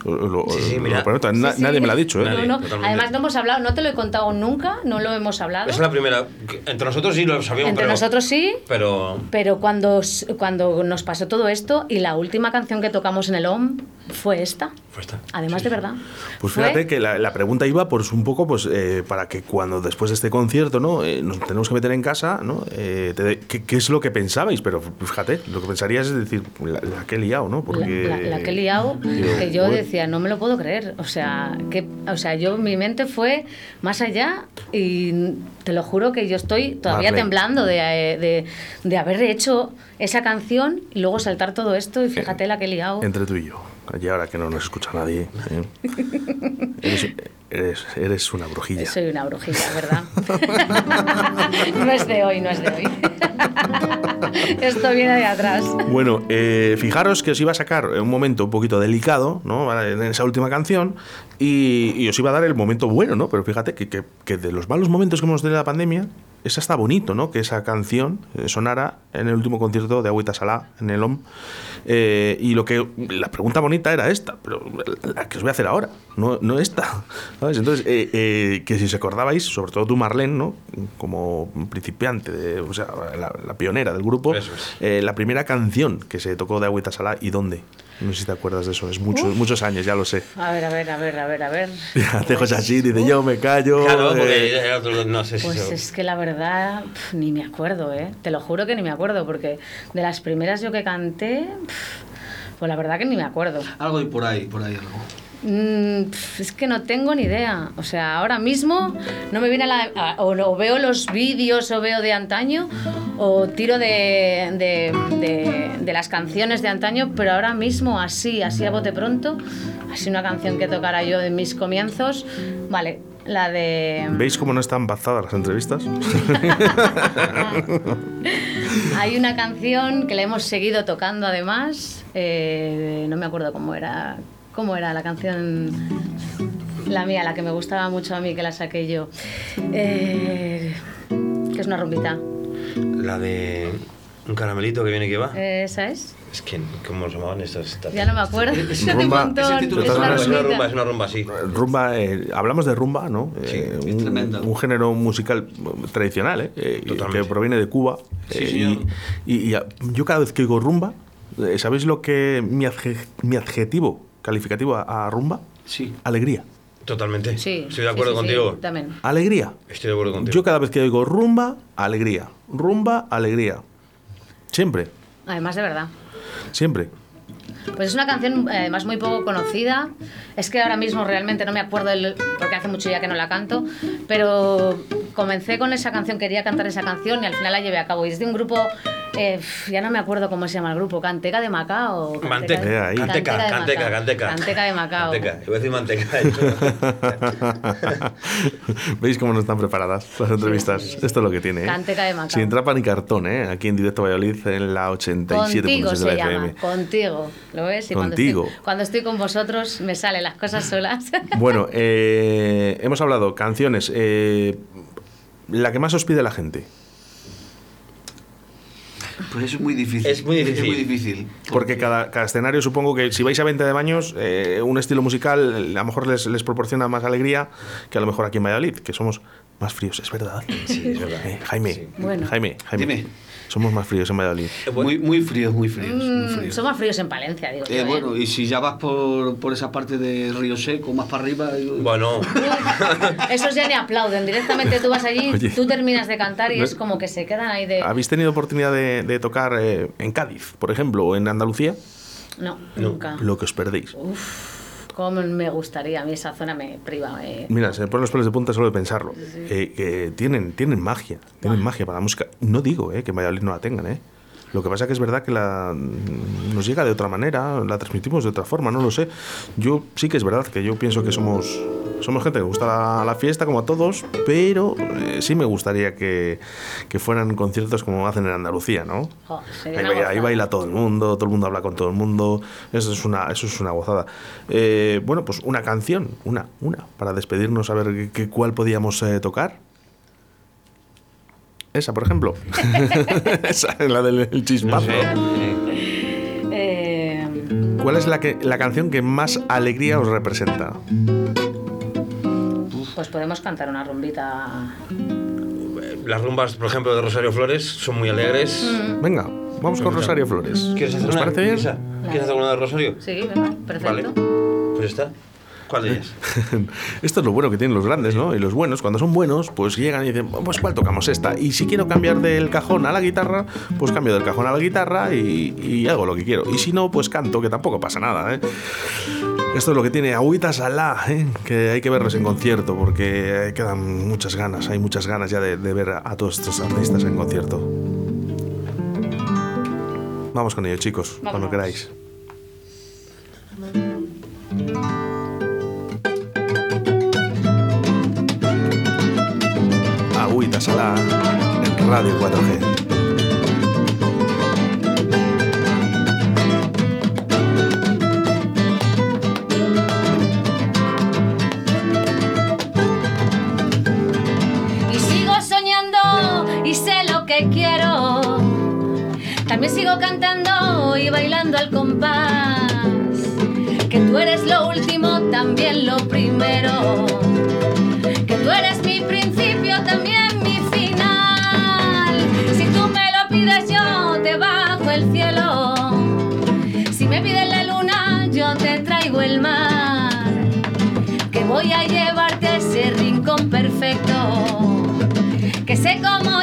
Lo- lo- Sí, sí, lo mira. prometo, na- Sí, sí. Nadie me lo ha dicho, ¿eh? Nadie. No, no, totalmente. Además no hemos hablado, no te lo he contado nunca, no lo hemos hablado. Esa es la primera. Entre nosotros sí lo sabíamos, Entre pero, nosotros sí, Pero pero cuando, cuando nos pasó todo esto y la última canción que tocamos en el OM fue esta. Fue esta. Además Sí, de sí. verdad. Pues Fue- fíjate que la, la pregunta iba pues un poco pues eh, para que cuando después de este concierto no Eh, nos tenemos que meter en casa no Eh, te- ¿qué, qué es lo que pensabais pero fíjate lo que pensarías es decir la, la que he liado no La, porque la- la que he liado, que yo bueno. decía, no me lo puedo creer. O sea, que, o sea, yo, mi mente fue más allá y te lo juro que yo estoy todavía Marlene. temblando de, eh, de, de haber hecho esa canción y luego saltar todo esto y fíjate la que he liado. entre tú y yo y ahora que no nos escucha nadie ¿eh? eres, eres, eres una brujilla Soy una brujilla, ¿verdad? no es de hoy, no es de hoy. Esto viene de atrás. Bueno, eh, fijaros que os iba a sacar un momento un poquito delicado, ¿no? En esa última canción, y, y os iba a dar el momento bueno, ¿no? Pero fíjate que, que- que de los malos momentos que hemos tenido en la pandemia, esa está bonito, ¿no? Que esa canción eh, sonara en el último concierto de Agüita Salá, en el OM. Eh, y lo que la pregunta bonita era esta, pero la que os voy a hacer ahora, no, no esta. ¿sabes? Entonces, eh, eh, que si os acordabais, sobre todo tú, Marlene, ¿no? Como principiante, de- o sea, la, la pionera del grupo, es. la primera canción que se tocó de Agüita Salá y dónde. No sé si te acuerdas de eso, es muchos, muchos años, ya lo sé. A ver, a ver, a ver, a ver, a ver. Hace cosas así, dice yo me callo. Claro, eh, porque era otro- no sé si Pues es que la verdad ni me acuerdo, ¿eh? Te lo juro que ni me acuerdo, porque de las primeras yo que canté, pues la verdad que ni me acuerdo. Algo y por ahí, por ahí algo. Mm, es que no tengo ni idea. O sea, ahora mismo no me viene a la... a- o, o veo los vídeos o veo de antaño o tiro de, de, de- de las canciones de antaño, pero ahora mismo así, así a bote pronto, así una canción que tocara yo en mis comienzos, vale, la de... ¿Veis cómo no están bazadas las entrevistas? Hay una canción que la hemos seguido tocando además, eh, no me acuerdo cómo era, cómo era la canción, la mía, la que me gustaba mucho a mí, que la saqué yo, Eh, que es una rumbita. La de un caramelito que viene que va. ¿Esa es? Es que, ¿cómo se llamaban estas? estas- Ya no me acuerdo. Es un Rumba. título Es una todas Es una rumba, es una rumba, sí. Rumba, eh, hablamos de rumba, ¿no? Eh, Sí, es un, tremenda. un género musical tradicional, ¿eh? Eh, Totalmente. que proviene de Cuba. Sí, Eh, señor. y, y- y yo cada vez que oigo rumba, eh, ¿sabéis lo que mi, adje- mi adjetivo calificativo a, a rumba? Sí. Alegría. Totalmente. Sí. Estoy de acuerdo sí, sí, contigo. sí, también. Alegría. Estoy de acuerdo contigo. Yo cada vez que oigo rumba, alegría. Rumba, alegría. Siempre, Además, de verdad. siempre. Pues es una canción eh, además muy poco conocida. Es que ahora mismo realmente no me acuerdo, el- porque hace mucho ya que no la canto, pero comencé con esa canción, quería cantar esa canción y al final la llevé a cabo. Y es de un grupo, eh, ya no me acuerdo cómo se llama el grupo, Canteca de Macao. Canteca Manteca, de- Eh, ahí. canteca, de canteca, Macao. canteca. Canteca de Macao. Manteca, iba a decir manteca. ¿Veis cómo no están preparadas las entrevistas? sí, sí. Esto es lo que tiene. ¿eh? Canteca de Macao. Sin trapa ni cartón, ¿eh? Aquí en directo Valladolid en la 87.6 Contigo de se la llama, FM. contigo. ¿Lo ves? Y cuando Contigo. estoy, cuando estoy con vosotros me salen las cosas solas. Bueno, eh, hemos hablado canciones. eh, la que más os pide la gente. Pues es muy difícil. Es muy difícil. Es muy difícil. Porque cada, cada escenario, supongo que si vais a 20 de baños, eh, un estilo musical a lo mejor les, les proporciona más alegría que a lo mejor aquí en Valladolid, que somos más fríos, es verdad. Sí, es verdad. Eh, Jaime, Sí. Bueno. Jaime, Jaime. Dime. Somos más fríos en Valladolid. Eh, Muy, muy fríos, muy fríos. muy Mm, fríos. más fríos en Palencia, digo. Eh, yo, ¿eh? bueno, y si ya vas por, por esa parte de Río Seco, más para arriba. yo- bueno, Esos ya ni aplauden, directamente tú vas allí, Oye. tú terminas de cantar y No- es como que se quedan ahí de... ¿Habéis tenido oportunidad de, de tocar eh, en Cádiz, por ejemplo, o en Andalucía? No, No. nunca. Lo que os perdéis. Cómo me gustaría, a mí esa zona me priva. eh. Mira, se me ponen los pelos de punta solo de pensarlo. Eh, que tienen, tienen magia, tienen magia para la música. No digo eh, que en Valladolid no la tengan, ¿eh? Lo que pasa que es verdad que la, nos llega de otra manera, la transmitimos de otra forma, no lo sé. Yo sí que es verdad que yo pienso que somos, somos gente que gusta la, la fiesta como a todos, pero eh, sí me gustaría que, que fueran conciertos como hacen en Andalucía, ¿no? Ahí, baila, ahí gozada. baila todo el mundo, todo el mundo habla con todo el mundo. Eso es una, eso es una gozada. Eh, bueno, pues una canción, una, una, para despedirnos, a ver qué- cuál podíamos eh, tocar. Esa, por ejemplo. Esa, la del el no chispazo. sé. Eh, ¿Cuál es la, que, la canción que más alegría os representa? Pues podemos cantar una rumbita. Las rumbas, por ejemplo, de Rosario Flores son muy alegres. Venga, vamos con Rosario Flores. ¿Quieres hacer ¿Os una? parece bien? ¿Quieres hacer una de Rosario? Sí, venga, perfecto. Vale. Pues está. ¿Cuál de ellas? Esto es lo bueno que tienen los grandes, ¿no? Y los buenos, cuando son buenos, pues llegan y dicen, pues ¿cuál tocamos esta? Y si quiero cambiar del cajón a la guitarra, pues cambio del cajón a la guitarra y, y hago lo que quiero. Y si no, pues canto, que tampoco pasa nada, ¿eh? Esto es lo que tiene Agüita Salá, ¿eh? que hay que verlos en concierto porque quedan muchas ganas, hay muchas ganas ya de, de ver a, a todos estos artistas en concierto. Vamos con ello, chicos, cuando queráis. Agüita Salá en Radio 4G. Cantando y bailando al compás. Que tú eres lo último, también lo primero. Que tú eres mi principio, también mi final. Si tú me lo pides, yo te bajo el cielo. Si me pides la luna, yo te traigo el mar que voy a llevarte a ese rincón perfecto, que sé cómo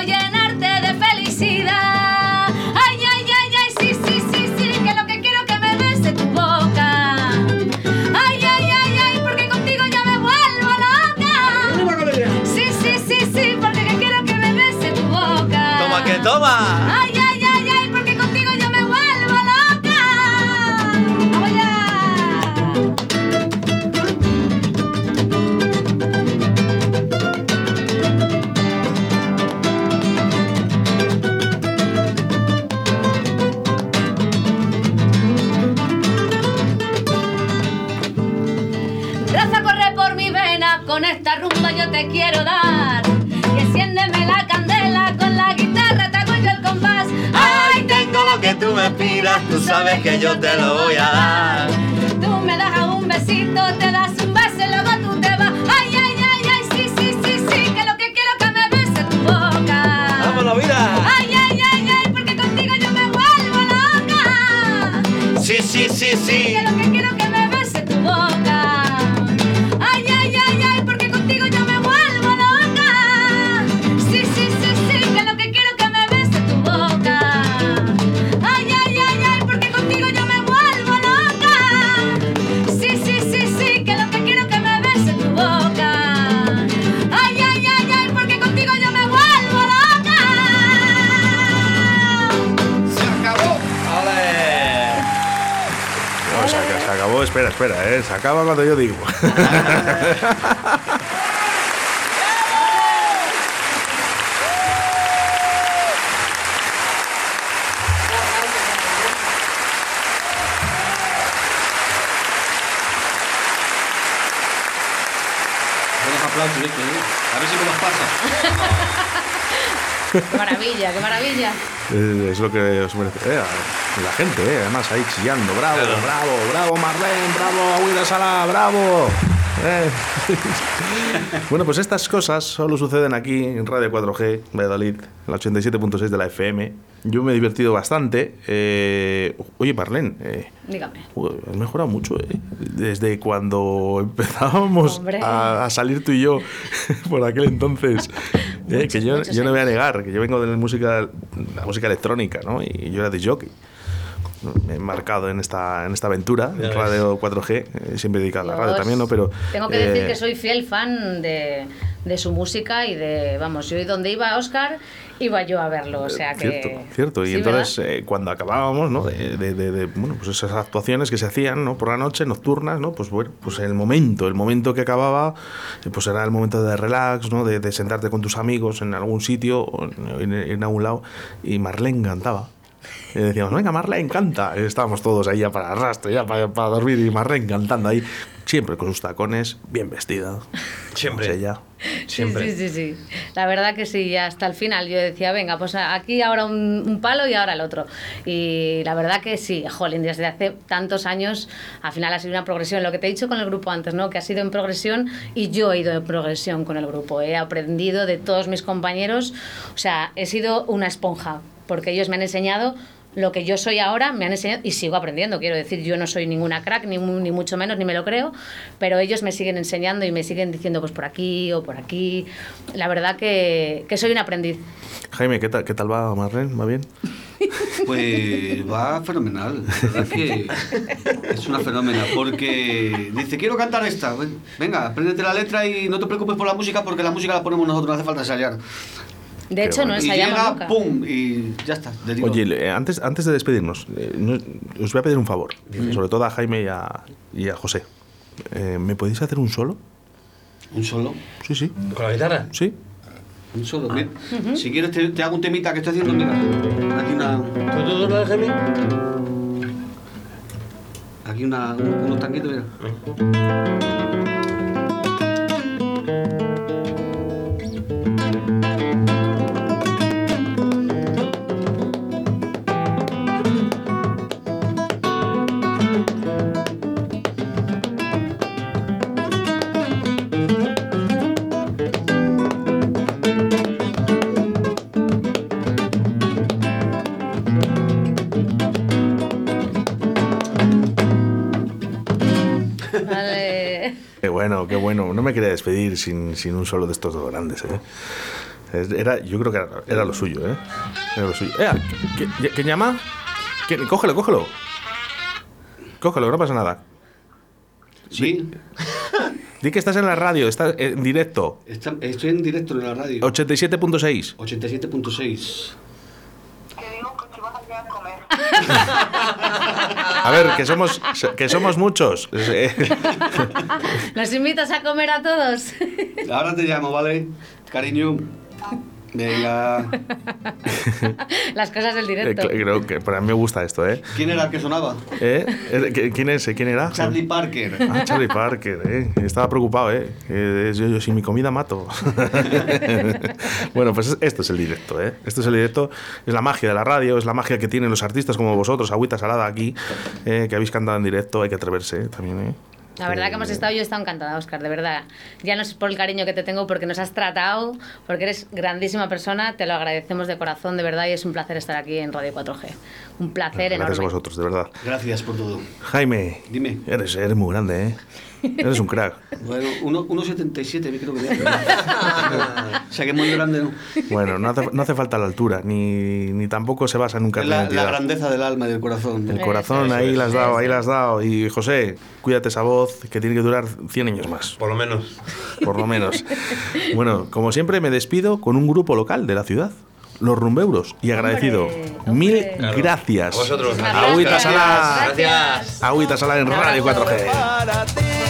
aplausos, esto, ¿eh? A ver si me los pasa. Qué maravilla, qué maravilla. Eh, es lo que os merece. Eh, la gente, eh, además ahí chillando. Bravo, bravo, bravo Marlene, bravo Agüita Sala, bravo. Eh. bueno, pues estas cosas solo suceden aquí en Radio 4G, Valladolid, en la 87.6 de la FM. Yo me he divertido bastante. Eh, oye, Marlene, eh, Dígame. Has mejorado mucho, ¿eh? Desde cuando empezábamos a, a salir tú y yo por aquel entonces. ¿eh? que yo, yo no voy a negar, que yo vengo de la música, la música electrónica, ¿no? Y yo era de jockey. Me he marcado en esta, en esta aventura, en. Radio 4G, eh, siempre dedicado a la radio también, ¿no? Pero, Tengo que decir eh, que soy fiel fan de, de su música y de, vamos, yo y donde iba Oscar, iba yo a verlo, o sea que... Cierto, cierto. Y Sí, entonces, eh, cuando acabábamos, ¿no? De, de- de- de, bueno, pues esas actuaciones que se hacían, ¿no? Por la noche, nocturnas, ¿no? Pues bueno, pues el momento, el momento que acababa, eh, pues era el momento de relax, ¿no? De, de sentarte con tus amigos en algún sitio, o en, en- en algún lado, y Marlene cantaba. Y decíamos, venga, Marlene, canta. Estábamos todos ahí ya para arrastre, ya para, para dormir, y Marlene cantando ahí, siempre con sus tacones, bien vestida. Siempre. Ella. Siempre. Sí, sí, sí, sí. La verdad que sí, hasta el final yo decía, venga, pues aquí ahora un, un palo y ahora el otro. Y la verdad que sí, jolín, desde hace tantos años, al final ha sido una progresión. Lo que te he dicho con el grupo antes, ¿no? Que ha sido en progresión y yo he ido en progresión con el grupo. He aprendido de todos mis compañeros, o sea, he sido una esponja, porque ellos me han enseñado lo que yo soy ahora me han enseñado y sigo aprendiendo. Quiero decir, yo no soy ninguna crack, ni, mu- ni mucho menos, ni me lo creo, pero ellos me siguen enseñando y me siguen diciendo, pues por aquí o por aquí. La verdad que, que soy un aprendiz. Jaime, ¿qué tal, ¿qué tal va Marlene? ¿Va bien? Pues va fenomenal. La verdad es que es una fenómena. Porque dice, quiero cantar esta. Venga, apréndete la letra y no te preocupes por la música porque la música la ponemos nosotros, no hace falta ensayar. De hecho, no bueno. Y ensayamos llega, nunca. pum, y ya está. digo. Oye, antes, antes de despedirnos, eh, no- os voy a pedir un favor, sobre todo a Jaime y a, y a José. Eh, ¿Me podéis hacer un solo? Un solo. Sí, sí. ¿Con la guitarra? Sí. Un solo. Mira, Si quieres te, te hago un temita que estoy haciendo, mira. Aquí una... ¿Tú, tú, tú, tú, Jaime? Aquí una, unos tanquitos, mira. Bueno, qué bueno. No me quería despedir sin, sin un solo de estos dos grandes, ¿eh? Era, yo creo que era, era lo suyo, ¿eh? Era lo suyo. Eh, ¿qué- qué- ¿Quién llama? ¿Quién? Cógelo, cógelo. Cógelo, no pasa nada. Sí, Di que estás en la radio, estás en directo. está- estoy en directo en la radio. 87.6. 87.6. Que digo que si vas a ver, que somos, que somos muchos. ¿Nos invitas a comer a todos? Ahora te llamo, ¿vale? Cariño. Venga. Las cosas del Eh, directo. Creo que para mí me gusta esto, ¿eh? ¿Quién era el que sonaba? ¿Eh? Eh, ¿qui- ¿Quién es? ¿Quién era? Charlie Parker. Ah, Charlie Parker, ¿eh? Estaba preocupado, ¿eh? Eh, yo, yo sin mi comida mato. bueno, pues esto es el directo, ¿eh? Esto es el directo, es la magia de la radio, es la magia que tienen los artistas como vosotros, Agüita Salada aquí, eh, que habéis cantado en directo, hay que atreverse ¿eh? también, ¿eh? La verdad que hemos Eh, estado, yo he estado encantada, Oscar, de verdad. Ya no es por el cariño que te tengo, porque nos has tratado, porque eres grandísima persona, te lo agradecemos de corazón, de verdad, y es un placer estar aquí en Radio 4G. Un placer Gracias a enorme. vosotros, de verdad. Gracias por todo. Jaime, Dime. eres, eres muy grande, ¿eh? Eres un crack. Bueno, uno- 1,77 me creo que tiene. O sea que es muy grande, ¿no? Bueno, no hace, no hace falta la altura, ni, ni tampoco se basa en un Es carnet la, de la grandeza del alma y del corazón. El corazón, eso ahí es, la has dado, eso ahí es. la has dado. Y José, cuídate esa voz que tiene que durar 100 años más, Por lo menos. por lo menos. bueno, como siempre me despido con un grupo local de la ciudad, los Rumbeuros, y agradecido. hombre. Mil Claro. gracias. A vosotros. Agüita gracias. Salas. Gracias. Agüita Sala en Radio 4G.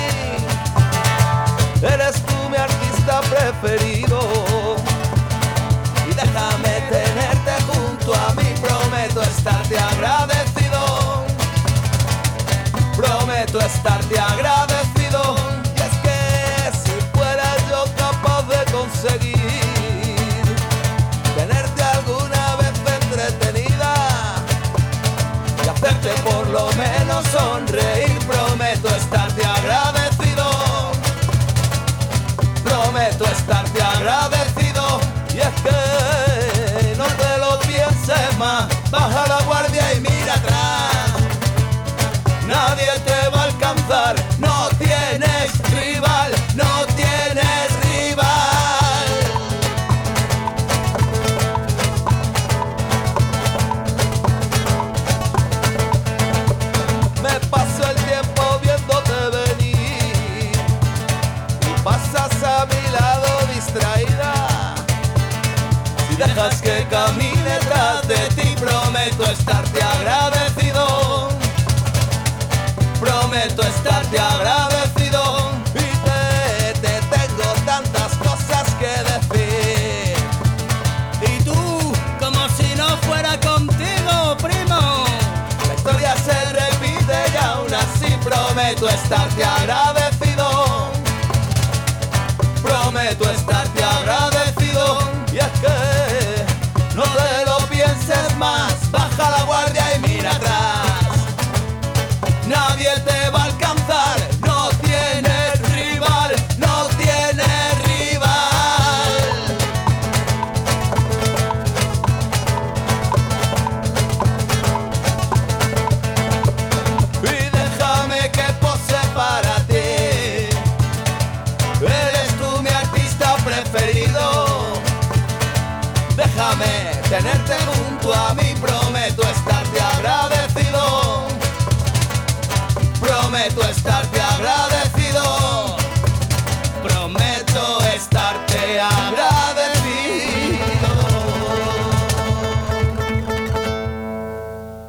Eres tú mi artista preferido. Y déjame tenerte junto a mí. Prometo estarte agradecido. Prometo estarte agradecido. 삼아